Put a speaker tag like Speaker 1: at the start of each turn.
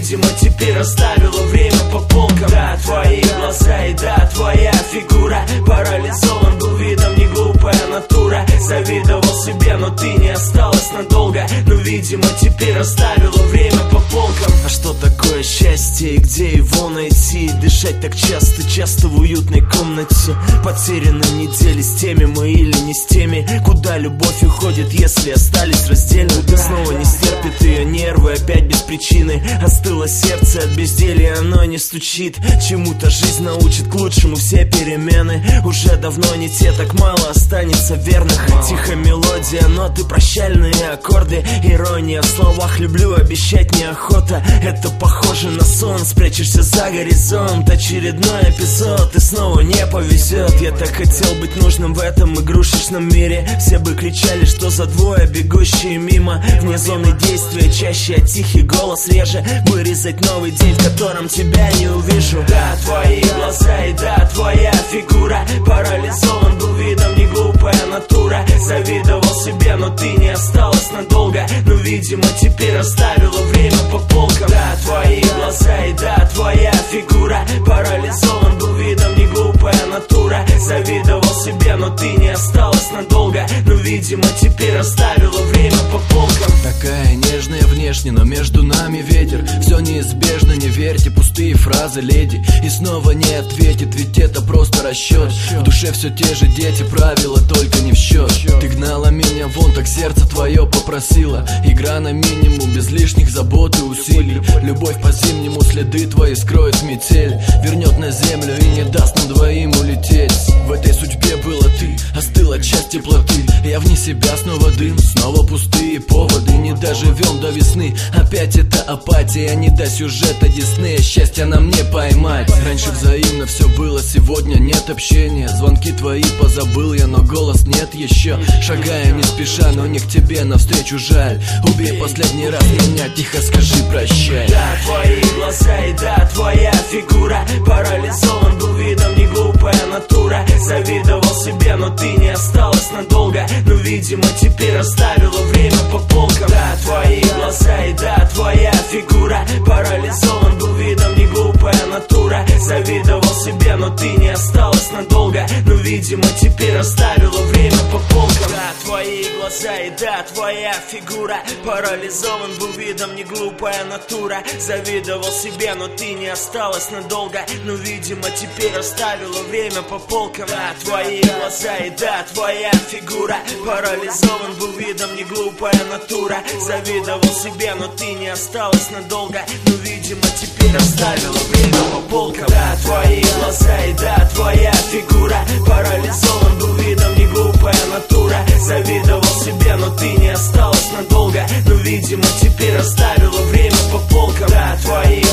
Speaker 1: теперь оставила время по полкам. Да, твои глаза и да, твоя фигура. Парализован был видом, не глупая натура. Завидовал себе, но ты не осталась надолго. Но, видимо, теперь оставила время счастье и где его найти? Дышать так часто, часто в уютной комнате. Потеряны недели с теми мы или не с теми. Куда любовь уходит, если остались раздельны Снова не стерпит ее нервы, опять без причины. Остыло сердце от безделья, оно не стучит. Чему-то жизнь научит к лучшему все перемены. Уже давно не те, так мало останется верных. Тихо мелодия, ноты, прощальные аккорды. Ирония в словах, люблю обещать неохота. Это похоже на сон, спрячешься за горизонт. Очередной эпизод, и снова не повезет. Я так хотел быть нужным в этом игрушечном мире. Все бы кричали, что за двое бегущие мимо. Вне зоны действия чаще, а тихий голос реже. Вырезать новый день, в котором тебя не увижу. Да, твои глаза и да, твоя фигура. Парализован был видом, не и да, твоя фигура Парализован. Был видом, не глупая натура. Завидовал себе, но ты не Но, видимо, теперь оставила время по полкам.
Speaker 2: Такая нежная внешне, но между нами ветер. Все неизбежно, не верьте, пустые фразы, леди. И снова не ответит, ведь это просто расчет В душе все те же дети, правила только не в счет Ты гнала меня вон, так сердце твое попросило. Игра на минимум, без лишних забот и усилий. Любовь по-зимнему, следы твои скроет метель. Вернет на землю и не даст нам двоим улететь. В этой судьбе было ты, остыла часть теплоты Я вне себя, снова дым, снова пустые поводы. Не доживем до весны, опять это апатия Не до сюжета Диснея, счастья нам не поймать. Раньше взаимно все было, сегодня нет общения. Звонки твои позабыл я, но голос нет еще Шагаю не спеша, но не к тебе навстречу жаль. Убей последний раз меня, тихо скажи прощай
Speaker 1: видимо, теперь оставила время по полкам. Да, твои глаза и да, твоя фигура. Парализован был видом, не глупая натура. Завидовал себе, но ты не осталась надолго. Но, видимо, теперь оставила и да, твоя фигура Парализован был видом, не глупая натура. Завидовал себе, но ты не осталась надолго. Но, видимо, теперь оставила время по полкам. Да, твои глаза и да, твоя фигура Парализован был видом, не глупая натура. Завидовал себе, но ты не осталась надолго. Но, видимо, теперь оставила время по полкам. Да, твои глаза и да, твоя фигура That's why.